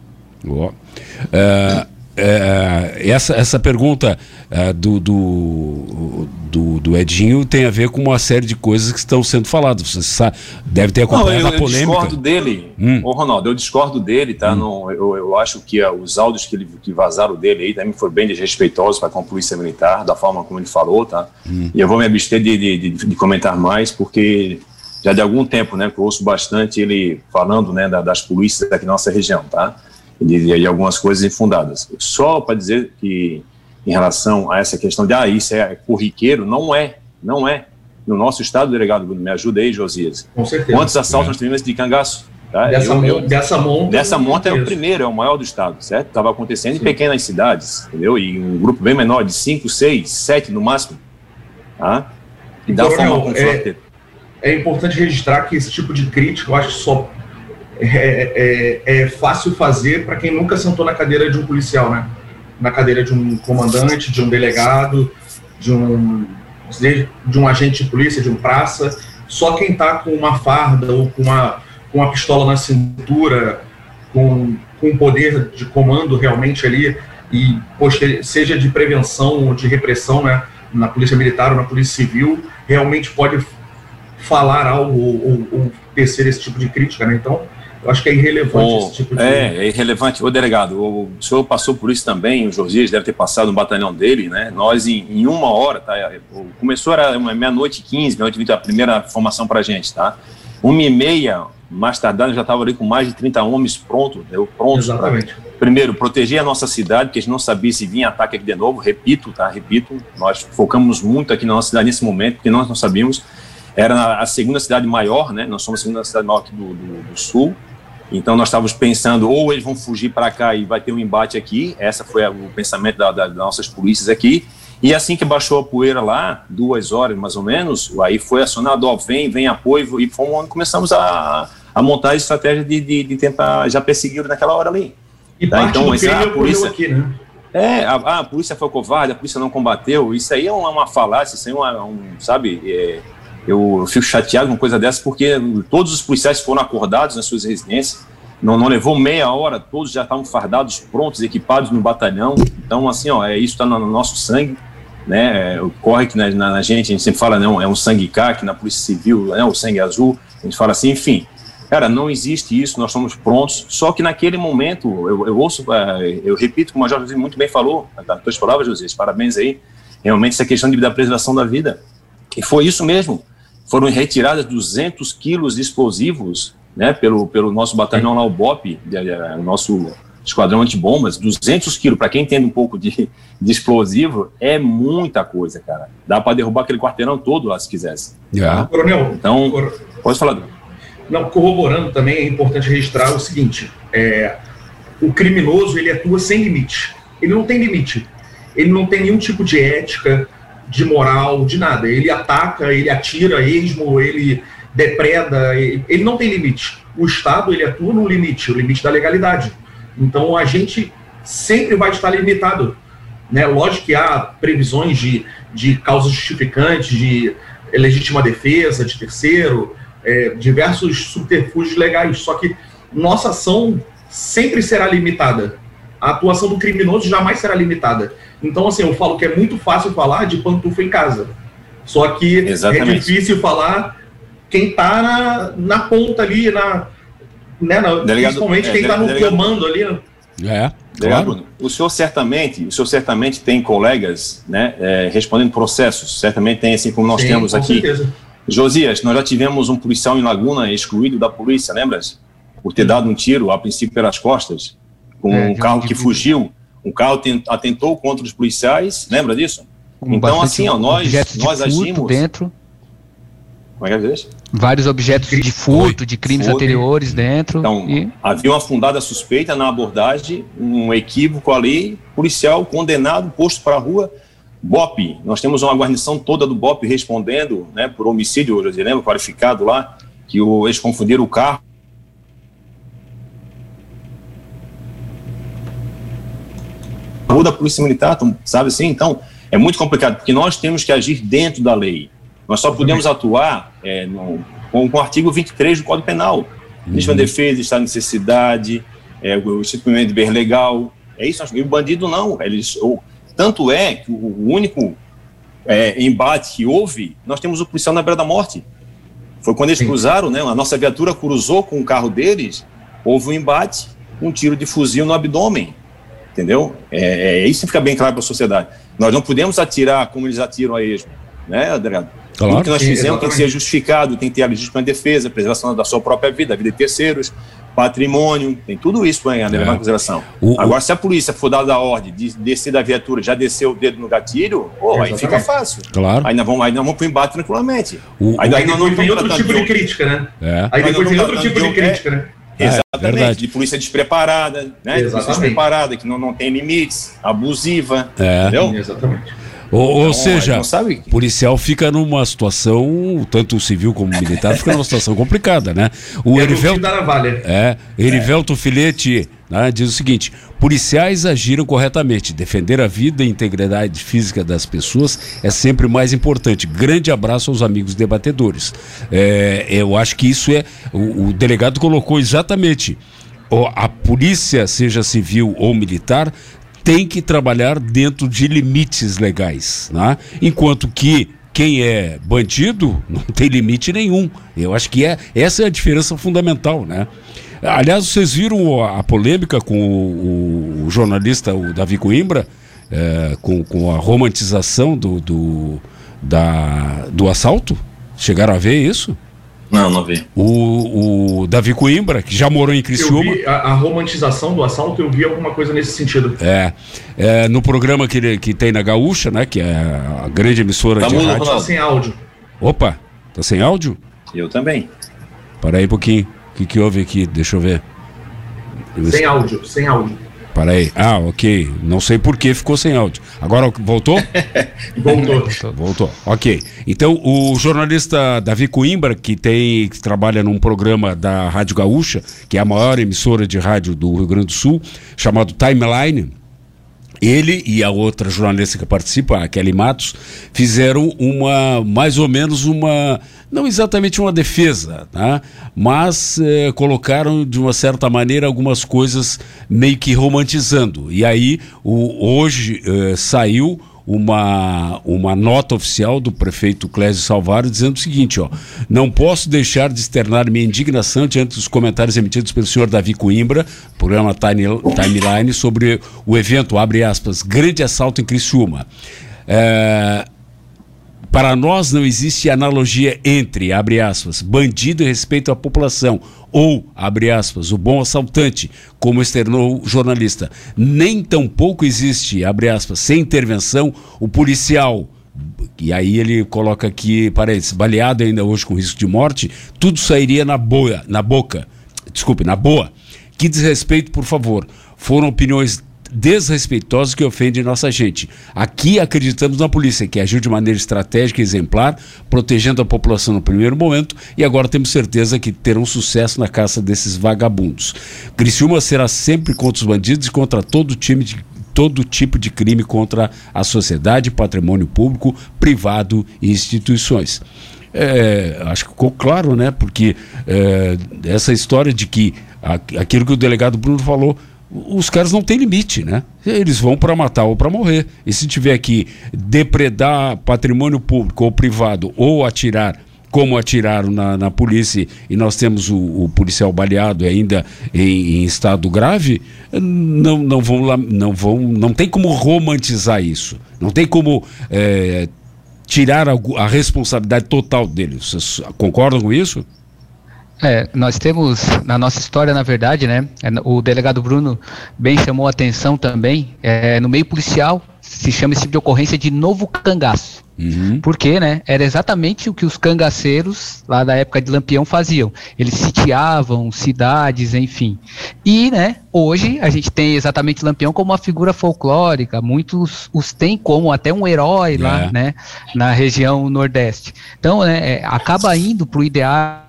Oh. Uh, é, essa, essa pergunta é, do, do, do, do, Edinho tem a ver com uma série de coisas que estão sendo faladas. Você sabe, deve ter acompanhado Não, eu, a polêmica. Eu discordo dele, hum. Ô, Ronaldo, eu discordo dele, tá? Hum. Não, eu, eu acho que uh, os áudios que, ele, que vazaram dele aí também foram bem desrespeitosos para com a polícia militar, da forma como ele falou, tá? Hum. E eu vou me abster de, de, de, de, comentar mais, porque já de algum tempo, né, que eu ouço bastante ele falando, né, da, das polícias aqui na nossa região, tá? E, e algumas coisas infundadas. Só para dizer que, em relação a essa questão de, ah, isso é corriqueiro, não é, não é. No nosso estado, delegado me ajuda aí, Josias. Com certeza. Quantos assaltos é. nós tivemos de cangaço? Tá? Dessa, eu, eu, dessa monta. Dessa monta é o primeiro, é o maior do estado, certo? Estava acontecendo Sim. em pequenas cidades, entendeu? E um grupo bem menor, de 5, 6, 7 no máximo. Tá? E da forma é, é importante registrar que esse tipo de crítica, eu acho que só é, é, é fácil fazer para quem nunca sentou na cadeira de um policial, né? Na cadeira de um comandante, de um delegado, de um, de um agente de polícia, de um praça. Só quem está com uma farda ou com uma, com uma pistola na cintura, com, com poder de comando realmente ali, e seja de prevenção ou de repressão, né? Na polícia militar ou na polícia civil, realmente pode falar algo ou, ou, ou tecer esse tipo de crítica, né? Então, eu acho que é irrelevante o, esse tipo de. É, é irrelevante. O delegado, o senhor passou por isso também, o Josias deve ter passado no batalhão dele, né? Nós, em, em uma hora, tá? Começou, era meia-noite e quinze, meia-noite e a primeira formação pra gente, tá? Uma e meia, mais tardar, já estava ali com mais de 30 homens prontos, deu prontos. Exatamente. Pra, primeiro, proteger a nossa cidade, porque a gente não sabia se vinha ataque aqui de novo. Repito, tá? Repito, nós focamos muito aqui na nossa cidade nesse momento, porque nós não sabíamos. Era a segunda cidade maior, né? Nós somos a segunda cidade maior aqui do, do, do sul. Então nós estávamos pensando ou eles vão fugir para cá e vai ter um embate aqui. Essa foi o pensamento da, da, das nossas polícias aqui. E assim que baixou a poeira lá, duas horas mais ou menos, aí foi acionado, ó, vem, vem apoio, e fomos, começamos a, a montar a estratégia de, de, de tentar já perseguir naquela hora ali. E tá? então, mas, a polícia aqui, né? É, a, a, polícia foi covarde, a polícia não combateu, isso aí é uma, uma falácia, isso aí é uma, um, sabe, é, eu, fico chateado com coisa dessa porque todos os policiais foram acordados nas suas residências. Não, não levou meia hora, todos já estavam fardados, prontos, equipados no batalhão. Então, assim, ó, é, isso está no, nosso sangue, né? Corre que na, na, na, gente, a gente sempre fala, não, é um sangue CAC, na Polícia Civil, né, o sangue azul. A gente fala assim, enfim. Cara, não existe isso, nós estamos prontos. Só que naquele momento, eu, eu ouço, é, eu repito, como a Jorge muito bem falou, as tuas palavras, José, parabéns aí. Realmente, essa questão de, da preservação da vida. E foi isso mesmo foram retiradas 200 quilos de explosivos, né, pelo, pelo nosso batalhão lá, o BOP, o nosso esquadrão antibombas, 200 quilos, para quem entende um pouco de, de, explosivo, é muita coisa, cara. Dá para derrubar aquele quarteirão todo lá, se quisesse. Yeah. Coronel, então, pode falar. Não, corroborando também, é importante registrar o seguinte, é, o criminoso, ele atua sem limite. Ele não tem limite. Ele não tem nenhum tipo de ética, de moral, de nada. Ele ataca, ele atira esmo, ele depreda, ele, não tem limite. O Estado ele atua no limite, o limite da legalidade. Então a gente sempre vai estar limitado. Né? Lógico que há previsões de, de causas justificantes, de legítima defesa, de terceiro, é, diversos subterfúgios legais. Só que nossa ação sempre será limitada. A atuação do criminoso jamais será limitada. Então, assim, eu falo que é muito fácil falar de pantufa em casa. Só que é Exatamente. é difícil falar quem está na, na ponta ali, na, né, na, Delegado, principalmente é, quem está no delegado, comando ali. Né? É, claro. O senhor certamente, o senhor certamente tem colegas, né, é, respondendo processos. Certamente tem, assim como nós Sim, temos aqui. Certeza. Josias, nós já tivemos um policial em Laguna excluído da polícia, lembras? Por ter dado um tiro, a princípio pelas costas, com é, um carro que fugiu um carro atentou contra os policiais, lembra disso? então, assim, ó, nós, nós agimos. Dentro. Como é que é Vários objetos de furto, de crimes furto. anteriores dentro. Então, e... havia uma fundada suspeita na abordagem, um equívoco ali, policial condenado, posto para a rua. BOP, nós temos uma guarnição toda do BOP respondendo né, por homicídio, eu lembro, qualificado lá, que o, eles confundiram o carro. A rua da Polícia Militar, sabe assim? Então, é muito complicado, porque nós temos que agir dentro da lei. Nós só podemos atuar é, no, com, com, o artigo 23 do Código Penal. Legítima uhum. defesa, estado de necessidade, é, o instituimento de bem legal. É isso. E o bandido não. Eles, ou, tanto é que o único é, embate que houve, nós temos o policial na beira da morte. Foi quando eles Sim. cruzaram, né? A nossa viatura cruzou com o carro deles, houve um embate, um tiro de fuzil no abdômen. Entendeu? É, é isso fica bem claro para a sociedade. Nós não podemos atirar como eles atiram a esmo, né, Adriano? Claro. Tudo que nós fizemos tem que ser justificado, tem que ter a legítima defesa, preservação da sua própria vida, a vida de terceiros, patrimônio, tem tudo isso para levar é. em consideração. O, Agora, o... se a polícia for dada a ordem de descer da viatura, já descer o dedo no gatilho, oh, aí fica fácil. Claro. Aí nós vamos, aí nós vamos para o embate tranquilamente. O, aí, aí, não, não vem outro tipo de crítica, né? É. Aí depois vem outro tipo de crítica, né? É, Exatamente, de polícia despreparada, né? De polícia despreparada, que não, não tem limites, abusiva, é. entendeu? Exatamente. Ou, ou então, seja, o policial fica numa situação, tanto civil como militar, fica numa situação complicada, né? O é Erivelto, é, Erivelto é. Filete né, diz o seguinte: policiais agiram corretamente. Defender a vida e integridade física das pessoas é sempre mais importante. Grande abraço aos amigos debatedores. É, eu acho que isso é. O, o delegado colocou exatamente a polícia, seja civil ou militar, tem que trabalhar dentro de limites legais, né? enquanto que quem é bandido não tem limite nenhum. Eu acho que é essa é a diferença fundamental, né? Aliás, vocês viram a, polêmica com o, o, jornalista o Davi Coimbra, é, com, com a romantização do, do, da, do assalto? Chegaram a ver isso? Não, não vi. O, o Davi Coimbra, que já morou em Criciúma. A, a, romantização do assalto, eu vi alguma coisa nesse sentido. É. é no programa que, que tem na Gaúcha, né? Que é a grande emissora tá de rádio. Tá sem áudio. Opa, tá sem áudio? Eu também. Para aí um pouquinho. O que, que houve aqui? Deixa eu ver. Sem áudio, sem áudio. Para aí. Ah, ok. Não sei por que ficou sem áudio. Agora voltou? voltou. voltou. Ok. Então, o jornalista Davi Coimbra, que tem que trabalha num programa da Rádio Gaúcha, que é a maior emissora de rádio do Rio Grande do Sul, chamado Timeline, ele e a outra jornalista que participa, a Kelly Matos, fizeram uma, mais ou menos uma, não exatamente uma defesa, tá? mas eh, colocaram de uma certa maneira algumas coisas meio que romantizando. E aí, o, hoje eh, saiu uma, uma nota oficial do prefeito Clésio Salvaro dizendo o seguinte, ó, não posso deixar de externar minha indignação diante dos comentários emitidos pelo senhor Davi Coimbra, programa Timeline, sobre o evento, abre aspas, grande assalto em Criciúma. É, para nós não existe analogia entre, abre aspas, bandido e respeito à população, ou, abre aspas, o bom assaltante, como externou o jornalista. Nem tampouco existe, abre aspas, sem intervenção, o policial. E aí ele coloca aqui, parece, baleado ainda hoje com risco de morte, tudo sairia na boa, na boca. Desculpe, na boa. Que desrespeito, por favor. Foram opiniões desrespeitosos que ofendem nossa gente. Aqui acreditamos na polícia, que agiu de maneira estratégica e exemplar, protegendo a população no primeiro momento, e agora temos certeza que terão sucesso na caça desses vagabundos. Criciúma será sempre contra os bandidos e contra todo time de todo tipo de crime contra a sociedade, patrimônio público, privado e instituições. É, acho que ficou claro, né? Porque é, essa história de que aquilo que o delegado Bruno falou, os caras não têm limite, né? Eles vão para matar ou para morrer. E se tiver que depredar patrimônio público ou privado ou atirar como atiraram na, na polícia e nós temos o, o policial baleado ainda em, em, estado grave, não, não vão não vão, não tem como romantizar isso, não tem como é, tirar a, a responsabilidade total deles. Vocês concordam com isso? É, nós temos na nossa história, na verdade, né? É, o delegado Bruno bem chamou a atenção também. É, no meio policial se chama esse tipo de ocorrência de novo cangaço. Uhum. Porque, né, era exatamente o que os cangaceiros lá da época de Lampião faziam. Eles sitiavam cidades, enfim. E, né, hoje a gente tem exatamente Lampião como uma figura folclórica. Muitos os têm como até um herói é. lá, né, na região Nordeste. Então, né, é, acaba indo para o ideal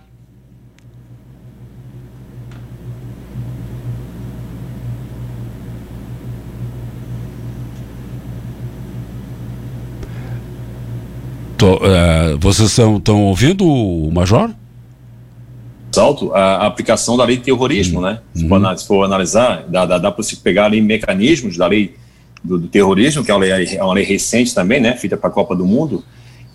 Tô, uh, vocês estão ouvindo o Major? Alto, a, aplicação da lei de terrorismo, uhum. né? Se, uhum. for, se, for, analisar, dá, dá, dá para se pegar ali mecanismos da lei do, do, terrorismo, que é uma lei, é uma lei recente também, né? Feita para a Copa do Mundo,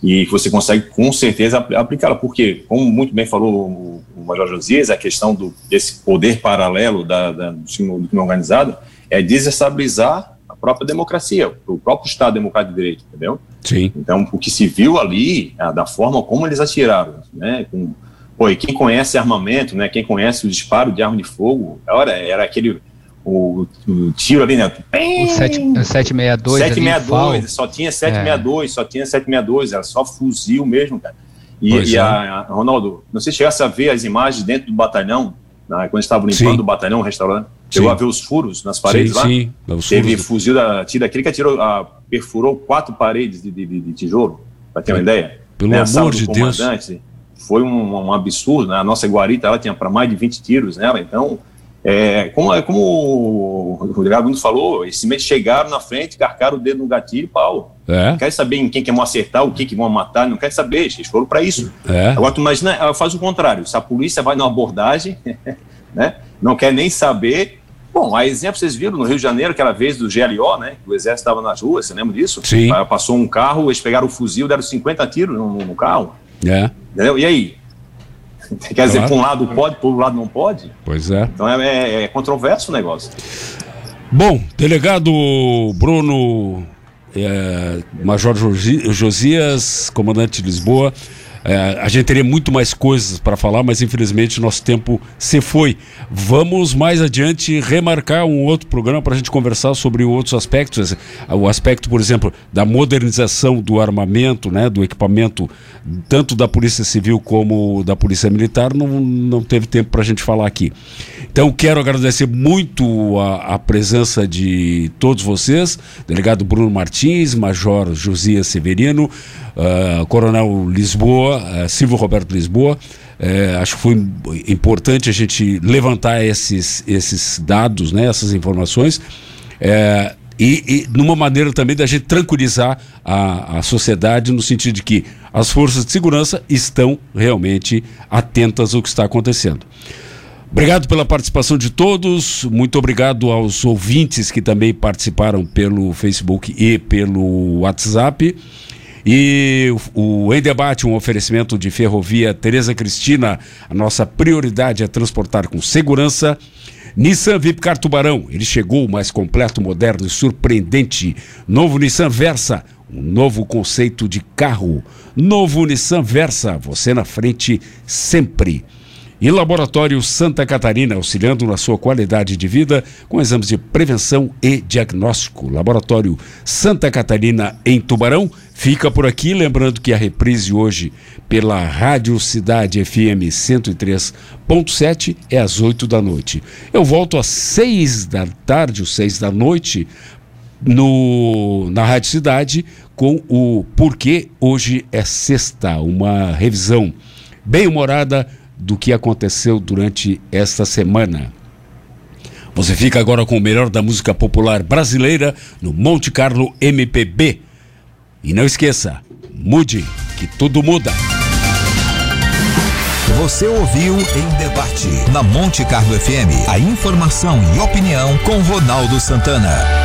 e você consegue com certeza aplicá-la, porque, como muito bem falou o, o Major Josias, a questão do, desse poder paralelo da, da, do crime organizado é desestabilizar própria democracia, o próprio Estado Democrático de Direito, entendeu? Sim. Então, o que se viu ali, da forma como eles atiraram, né? Com, pô, e quem conhece armamento, né? Quem conhece o disparo de arma de fogo, era, era aquele o, o, tiro ali, né? O 762. 762, só tinha 762, é. só tinha 762, era só fuzil mesmo, cara. E, e é. a, a, Ronaldo, não sei se chegasse a ver as imagens dentro do batalhão, né, quando estavam limpando sim. o batalhão, o restaurante, chegou a ver os furos nas paredes sim, lá? Sim, os Teve furos. fuzil da tira aquele que atirou, a, perfurou quatro paredes de, de, de, tijolo, para ter uma ideia. Pelo né, amor de Deus. Foi um, um, absurdo, né? A nossa guarita, ela tinha para mais de 20 tiros nela, então... É, como, é como o Rodrigo Bruno falou, esses meses chegaram na frente, carcaram o dedo no gatilho e pau. É. Não quer saber em quem que vão acertar, o que que vão matar, não quer saber, eles foram para isso. É. Agora tu imagina, faz o contrário, se a polícia vai numa abordagem, né, não quer nem saber, Bom, a exemplo, vocês viram no Rio de Janeiro, aquela vez do GLO, né? O exército estava nas ruas, você lembra disso? Sim. Passou um carro, eles pegaram o fuzil, deram 50 tiros no, no carro. É. Entendeu? E aí? Quer claro. dizer, para um lado pode, para o lado não pode? Pois é. Então é, é, é controverso o negócio. Bom, delegado Bruno é, Major Josias, comandante de Lisboa, é, a gente teria muito mais coisas para falar, mas infelizmente nosso tempo se foi. Vamos mais adiante remarcar um outro programa para a gente conversar sobre outros aspectos. O aspecto, por exemplo, da modernização do armamento, né, do equipamento, tanto da Polícia Civil como da Polícia Militar, não, não teve tempo para a gente falar aqui. Então, quero agradecer muito a, a presença de todos vocês, delegado Bruno Martins, Major Josias Severino uh, Coronel Lisboa, uh, Silvio Roberto Lisboa. Uh, acho que foi importante a gente levantar esses, esses dados, né, essas informações. Uh, e, e numa maneira também da gente tranquilizar a, a sociedade no sentido de que as forças de segurança estão realmente atentas ao que está acontecendo. Obrigado pela participação de todos, muito obrigado aos ouvintes que também participaram pelo Facebook e pelo WhatsApp. E o Em Debate, um oferecimento de Ferrovia Tereza Cristina, a nossa prioridade é transportar com segurança. Nissan Vipcar Tubarão, ele chegou mais completo, moderno e surpreendente. Novo Nissan Versa, um novo conceito de carro. Novo Nissan Versa, você na frente sempre. E Laboratório Santa Catarina, auxiliando na sua qualidade de vida com exames de prevenção e diagnóstico. Laboratório Santa Catarina em Tubarão. Fica por aqui, lembrando que a reprise hoje pela Rádio Cidade FM 103.7 é às 8 da noite. Eu volto às 6 da tarde, ou 6 da noite, no, na Rádio Cidade com o Porquê Hoje é Sexta, uma revisão bem humorada do que aconteceu durante esta semana. Você fica agora com o melhor da música popular brasileira no Monte Carlo MPB. E não esqueça, mude, que tudo muda. Você ouviu em debate na Monte Carlo FM a informação e opinião com Ronaldo Santana.